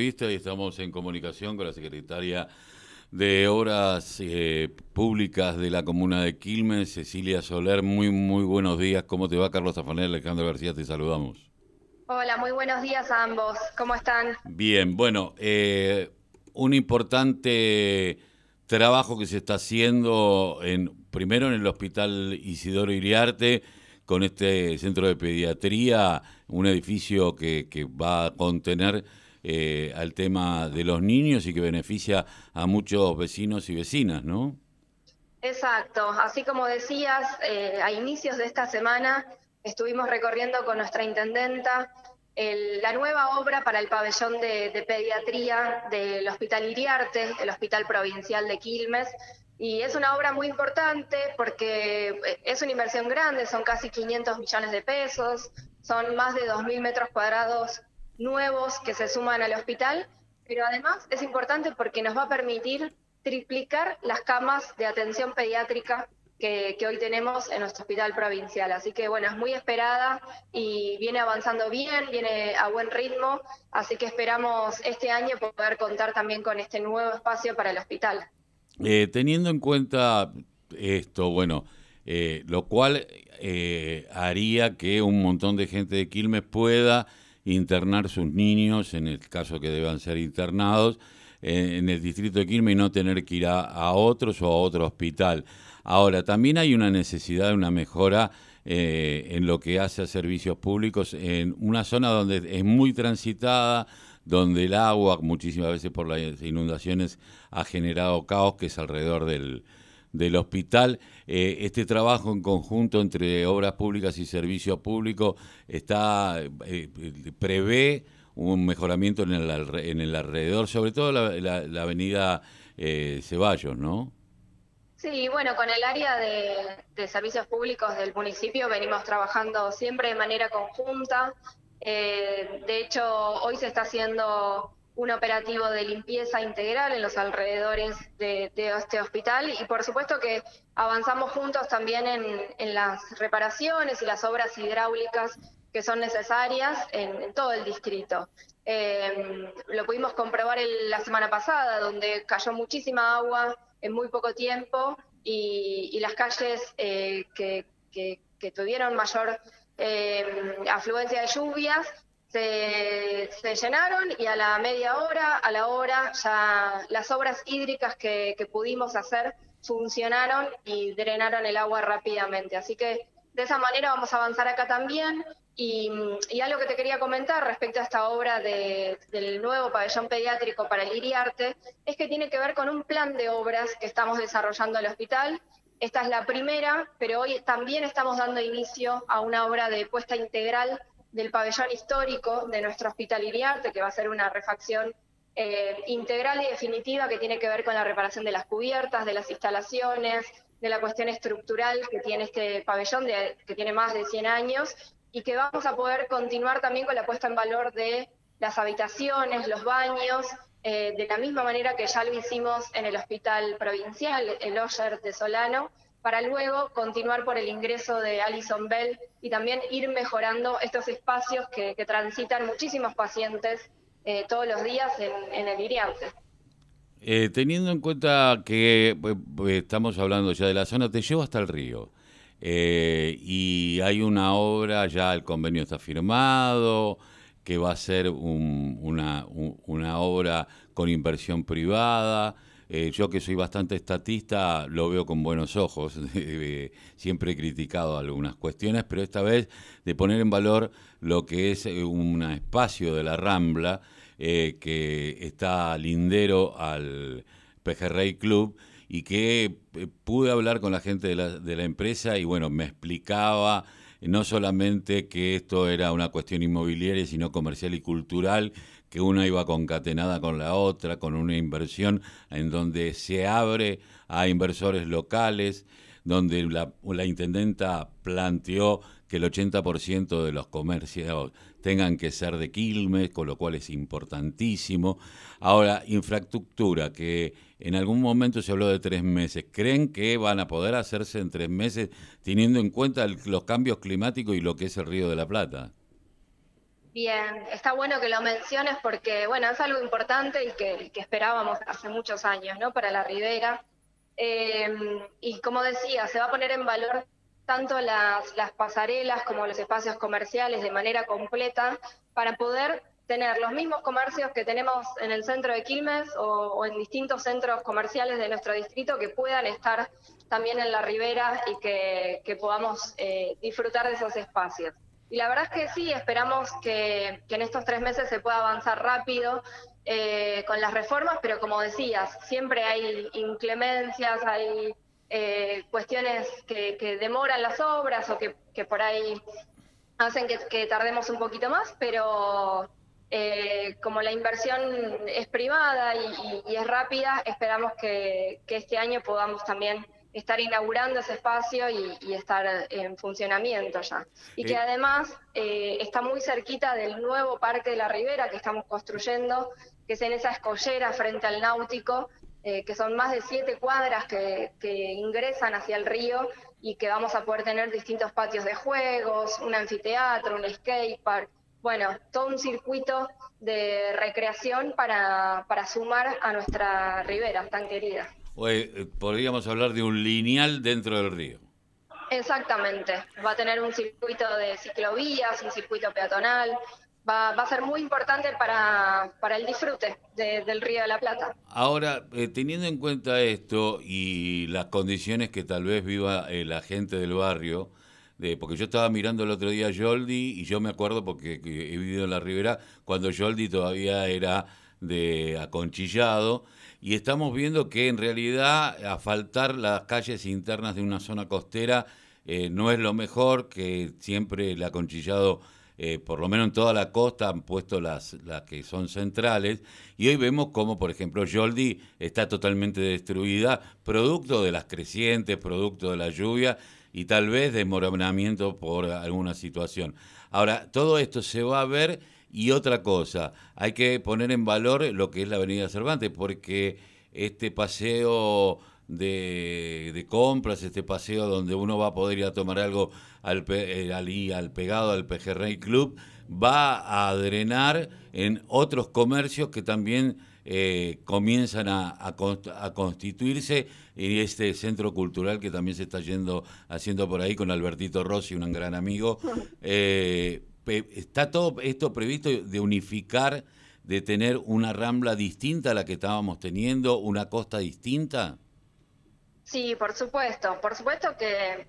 y estamos en comunicación con la secretaria de Obras eh, Públicas de la Comuna de Quilmes, Cecilia Soler. Muy, muy buenos días. ¿Cómo te va, Carlos Zafanel? Alejandro García, te saludamos. Hola, muy buenos días a ambos. ¿Cómo están? Bien, bueno, eh, un importante trabajo que se está haciendo en, primero en el Hospital Isidoro Iriarte, con este centro de pediatría, un edificio que, que va a contener eh, al tema de los niños y que beneficia a muchos vecinos y vecinas, ¿no? Exacto, así como decías, eh, a inicios de esta semana estuvimos recorriendo con nuestra intendenta la nueva obra para el pabellón de, de, pediatría del Hospital Iriarte, el Hospital Provincial de Quilmes. Y es una obra muy importante porque eh, es una inversión grande, son casi 500 millones de pesos, son más de 2.000 metros cuadrados nuevos que se suman al hospital, pero además es importante porque nos va a permitir triplicar las camas de atención pediátrica que, hoy tenemos en nuestro hospital provincial. Así que bueno, es muy esperada y viene avanzando bien, viene a buen ritmo, así que esperamos este año poder contar también con este nuevo espacio para el hospital. Eh, teniendo en cuenta esto, bueno, eh, lo cual eh, haría que un montón de gente de Quilmes pueda internar sus niños, en el caso que deban ser internados, eh, en el distrito de Quilmes y no tener que ir a, otros o a otro hospital. Ahora, también hay una necesidad de una mejora eh, en lo que hace a servicios públicos en una zona donde es muy transitada, donde el agua, muchísimas veces por las inundaciones, ha generado caos, que es alrededor del, del hospital. Eh, este trabajo en conjunto entre obras públicas y servicio público está eh, prevé un mejoramiento en el, en el alrededor, sobre todo la, avenida eh, Ceballos, ¿no? Sí, bueno, con el área de, servicios públicos del municipio venimos trabajando siempre de manera conjunta. de hecho, hoy se está haciendo un operativo de limpieza integral en los alrededores de, este hospital y por supuesto que avanzamos juntos también en, las reparaciones y las obras hidráulicas que son necesarias en, todo el distrito. Eh, lo pudimos comprobar la semana pasada, donde cayó muchísima agua en muy poco tiempo y, las calles eh, que, tuvieron mayor eh, afluencia de lluvias se, llenaron y a la media hora, a la hora, ya las obras hídricas que, pudimos hacer funcionaron y drenaron el agua rápidamente. Así que de esa manera vamos a avanzar acá también. Y, algo que te quería comentar respecto a esta obra del nuevo pabellón pediátrico para el Iriarte es que tiene que ver con un plan de obras que estamos desarrollando al hospital. Esta es la primera, pero hoy también estamos dando inicio a una obra de puesta integral del pabellón histórico de nuestro hospital Iriarte, que va a ser una refacción eh, integral y definitiva que tiene que ver con la reparación de las cubiertas, de las instalaciones, de la cuestión estructural que tiene este pabellón, que tiene más de 100 años, y que vamos a poder continuar también con la puesta en valor de las habitaciones, los baños, eh, de la misma manera que ya lo hicimos en el hospital provincial, el Oyer de Solano, para luego continuar por el ingreso de Alison Bell y también ir mejorando estos espacios que, transitan muchísimos pacientes eh, todos los días en, el Iriarte. Eh, teniendo en cuenta que estamos hablando ya de la zona, te llevo hasta el río. Eh, y hay una obra, ya el convenio está firmado, que va a ser una, una obra con inversión privada. Eh, yo que soy bastante estatista lo veo con buenos ojos, siempre he criticado algunas cuestiones, pero esta vez de poner en valor lo que es eh, un espacio de la Rambla eh, que está lindero al Pejerrey Club y que pude hablar con la gente de la, de la empresa y bueno, me explicaba no solamente que esto era una cuestión inmobiliaria, sino comercial y cultural, que una iba concatenada con la otra, con una inversión en donde se abre a inversores locales, donde la, intendenta planteó que el 80% de los comercios tengan que ser de Quilmes, con lo cual es importantísimo. Ahora, infraestructura, que en algún momento se habló de tres meses, ¿creen que van a poder hacerse en tres meses teniendo en cuenta los cambios climáticos y lo que es el Río de la Plata? Bien, está bueno que lo menciones porque, bueno, es algo importante y que, esperábamos hace muchos años, ¿no? Para la Ribera. Em, y como decía, se va a poner en valor tanto las pasarelas como los espacios comerciales de manera completa para poder tener los mismos comercios que tenemos en el centro de Quilmes o, en distintos centros comerciales de nuestro distrito que puedan estar también en la ribera y que, podamos eh, disfrutar de esos espacios. Y la verdad es que sí, esperamos que, en estos tres meses se pueda avanzar rápido eh, con las reformas, pero como decías, siempre hay inclemencias, hay eh, cuestiones que, demoran las obras o que, por ahí hacen que, tardemos un poquito más, pero eh, como la inversión es privada y, es rápida, esperamos que, este año podamos también estar inaugurando ese espacio y, estar en funcionamiento ya. Y que además eh, está muy cerquita del nuevo Parque de la Ribera que estamos construyendo, que es en esa escollera frente al náutico, eh, que son más de siete cuadras que, ingresan hacia el río y que vamos a poder tener distintos patios de juegos, un anfiteatro, un skatepark, bueno, todo un circuito de recreación para, para sumar a nuestra ribera tan querida. Eh, podríamos hablar de un lineal dentro del río. Exactamente, va a tener un circuito de ciclovías, un circuito peatonal, va, a ser muy importante para, el disfrute del Río de la Plata. Ahora, eh, teniendo en cuenta esto y las condiciones que tal vez viva eh, la gente del barrio, porque yo estaba mirando el otro día a Yoldi y yo me acuerdo porque he vivido en la Ribera cuando Yoldi todavía era de aconchillado y estamos viendo que en realidad asfaltar las calles internas de una zona costera eh, no es lo mejor, que siempre el aconchillado eh, por lo menos en toda la costa han puesto las, las que son centrales, y hoy vemos como, por ejemplo, Yoldi está totalmente destruida, producto de las crecientes, producto de la lluvia y tal vez desmoronamiento por alguna situación. Ahora, todo esto se va a ver y otra cosa, hay que poner en valor lo que es la Avenida Cervantes, porque este paseo de, compras, este paseo donde uno va a poder ir a tomar algo al, eh, al, pegado al Pejerrey Club, va a drenar en otros comercios que también eh, comienzan a, a, constituirse en este centro cultural que también se está yendo haciendo por ahí con Albertito Rossi, un gran amigo. Eh, ¿Está todo esto previsto de unificar, de tener una rambla distinta a la que estábamos teniendo, una costa distinta? Sí, por supuesto. Por supuesto que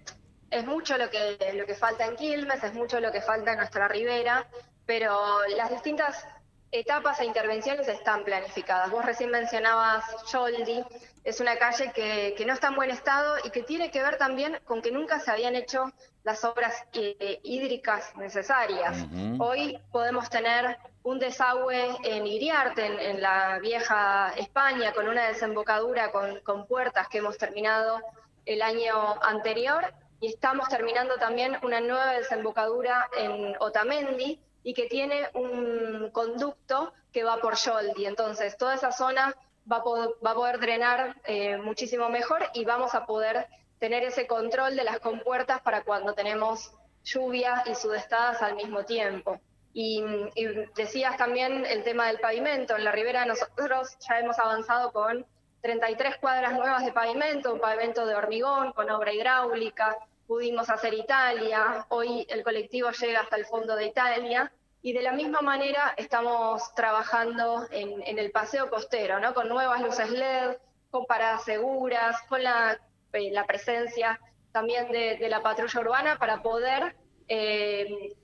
es mucho lo que, lo que falta en Quilmes, es mucho lo que falta en nuestra ribera, pero las distintas etapas e intervenciones están planificadas. Vos recién mencionabas Choldi, es una calle que, no está en buen estado y que tiene que ver también con que nunca se habían hecho las obras eh, hídricas necesarias. Hoy podemos tener un desagüe en Iriarte, en, la vieja España, con una desembocadura con, con puertas que hemos terminado el año anterior y estamos terminando también una nueva desembocadura en Otamendi y que tiene un conducto que va por Yoldi. Entonces, toda esa zona va a poder, va a poder drenar eh, muchísimo mejor y vamos a poder tener ese control de las compuertas para cuando tenemos lluvias y sudestadas al mismo tiempo. Y, y, decías también el tema del pavimento. En la ribera nosotros ya hemos avanzado con 33 cuadras nuevas de pavimento, un pavimento de hormigón con obra hidráulica, pudimos hacer Italia, hoy el colectivo llega hasta el fondo de Italia y de la misma manera estamos trabajando en, el paseo costero, ¿no? con nuevas luces LED, con paradas seguras, con la, eh, presencia también de, la patrulla urbana para poder eh,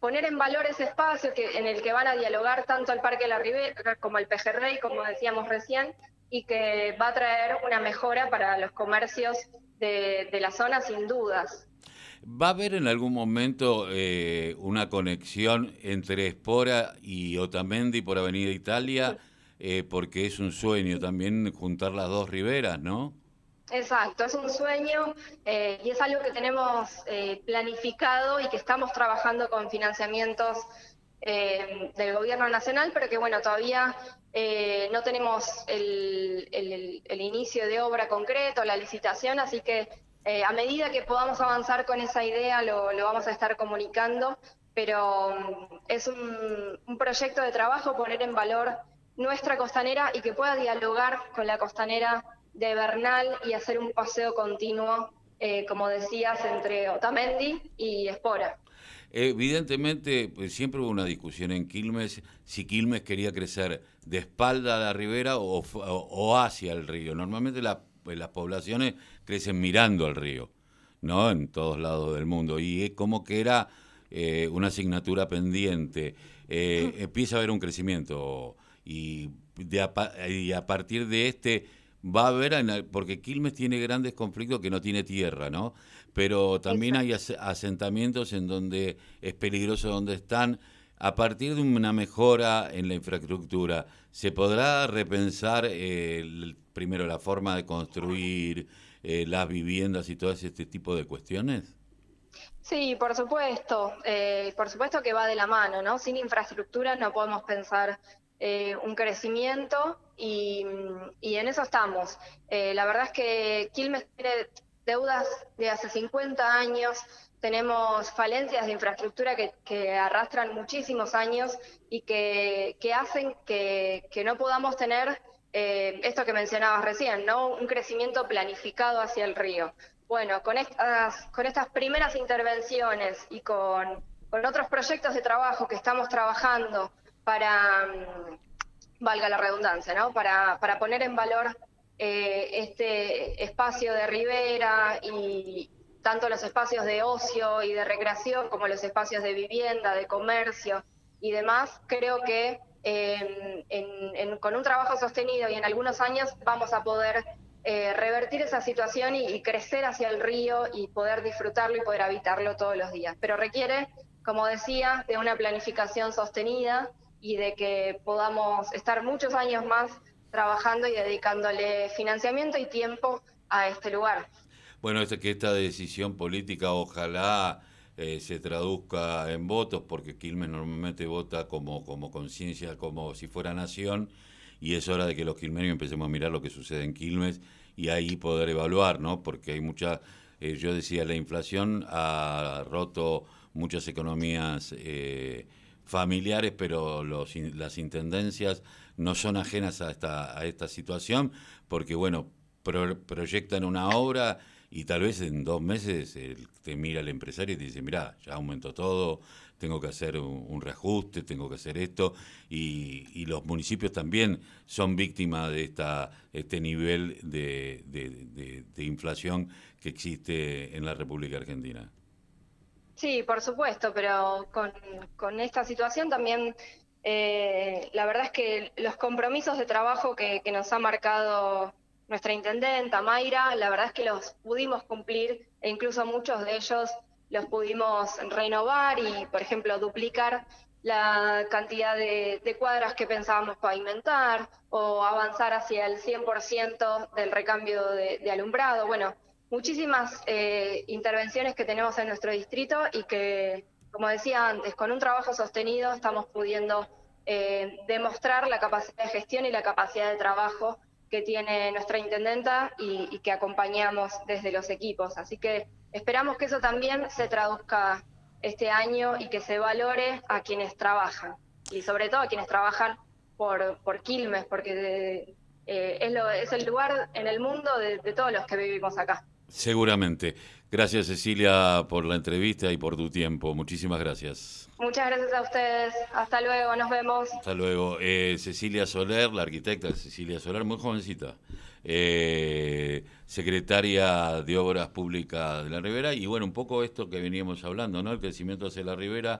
poner en valor ese espacio en el que van a dialogar tanto el Parque de la Ribera como el Pejerrey, como decíamos recién, y que va a traer una mejora para los comercios de, la zona sin dudas. ¿Va a haber en algún momento eh, una conexión entre Espora y Otamendi por Avenida Italia? Eh, porque es un sueño también juntar las dos riberas, ¿no? Exacto, es un sueño eh, y es algo que tenemos planificado y que estamos trabajando con financiamientos del gobierno nacional, pero que bueno, todavía eh, no tenemos el, inicio de obra concreto, la licitación, así que eh, a medida que podamos avanzar con esa idea lo, vamos a estar comunicando pero mm, es un, proyecto de trabajo poner en valor nuestra costanera y que pueda dialogar con la costanera de Bernal y hacer un paseo continuo, eh, como decías, entre Otamendi y Espora. Evidentemente, pues, siempre hubo una discusión en Quilmes si Quilmes quería crecer de espalda a la ribera o, hacia el río. Normalmente pues, las poblaciones crecen mirando al río, ¿no? En todos lados del mundo. Y es como que era eh, una asignatura pendiente. Eh, empieza a haber un crecimiento y, y a partir de este va a haber, porque Quilmes tiene grandes conflictos que no tiene tierra, ¿no? Pero también hay asentamientos en donde es peligroso donde están. A partir de una mejora en la infraestructura, ¿se podrá repensar eh, primero la forma de construir eh, las viviendas y todo este tipo de cuestiones? Sí, por supuesto. Eh, por supuesto que va de la mano, ¿no? Sin infraestructura no podemos pensar un crecimiento y, en eso estamos. La verdad es que Quilmes tiene deudas de hace 50 años, tenemos falencias de infraestructura que, arrastran muchísimos años y que, hacen que, no podamos tener eh, esto que mencionabas recién, ¿no? Un crecimiento planificado hacia el río. Bueno, con estas, con estas primeras intervenciones y con, otros proyectos de trabajo que estamos trabajando para, mm, valga la redundancia, ¿no? para poner en valor eh, este espacio de ribera y tanto los espacios de ocio y de recreación como los espacios de vivienda, de comercio y demás, creo que em, con un trabajo sostenido y en algunos años vamos a poder eh, revertir esa situación y, y, crecer hacia el río y poder disfrutarlo y poder habitarlo todos los días. Pero requiere, como decía, de una planificación sostenida y de que podamos estar muchos años más trabajando y dedicándole financiamiento y tiempo a este lugar. Bueno, es que esta decisión política ojalá eh, se traduzca en votos, porque Quilmes normalmente vota como, como conciencia, como si fuera nación, y es hora de que los quilmenios empecemos a mirar lo que sucede en Quilmes y ahí poder evaluar, ¿no? Porque hay mucha, eh, yo decía, la inflación ha roto muchas economías. Eh, familiares, pero los, las intendencias no son ajenas a esta, a esta situación, porque bueno, proyectan una obra y tal vez en dos meses te mira el empresario y te dice, mira, ya aumentó todo, tengo que hacer un, reajuste, tengo que hacer esto, y, y, los municipios también son víctimas de esta, este nivel de, de inflación que existe en la República Argentina. Sí, por supuesto, pero con, esta situación también eh, la verdad es que los compromisos de trabajo que, nos ha marcado nuestra intendenta, Mayra, la verdad es que los pudimos cumplir e incluso muchos de ellos los pudimos renovar y, por ejemplo, duplicar la cantidad de, cuadras que pensábamos pavimentar o avanzar hacia el 100% del recambio de alumbrado. Bueno, muchísimas eh, intervenciones que tenemos en nuestro distrito y que, como decía antes, con un trabajo sostenido estamos pudiendo eh, demostrar la capacidad de gestión y la capacidad de trabajo que tiene nuestra intendenta y, que acompañamos desde los equipos. Así que esperamos que eso también se traduzca este año y que se valore a quienes trabajan y sobre todo a quienes trabajan por, por Quilmes, porque eh, es, lo, es el lugar en el mundo de todos los que vivimos acá. Seguramente. Gracias Cecilia por la entrevista y por tu tiempo. Muchísimas gracias. Muchas gracias a ustedes. Hasta luego, nos vemos. Hasta luego. Eh, Cecilia Soler, la arquitecta Cecilia Soler, muy jovencita. Eh, secretaria de Obras Públicas de la Ribera. Y bueno, un poco esto que veníamos hablando, ¿no? El crecimiento hacia la Ribera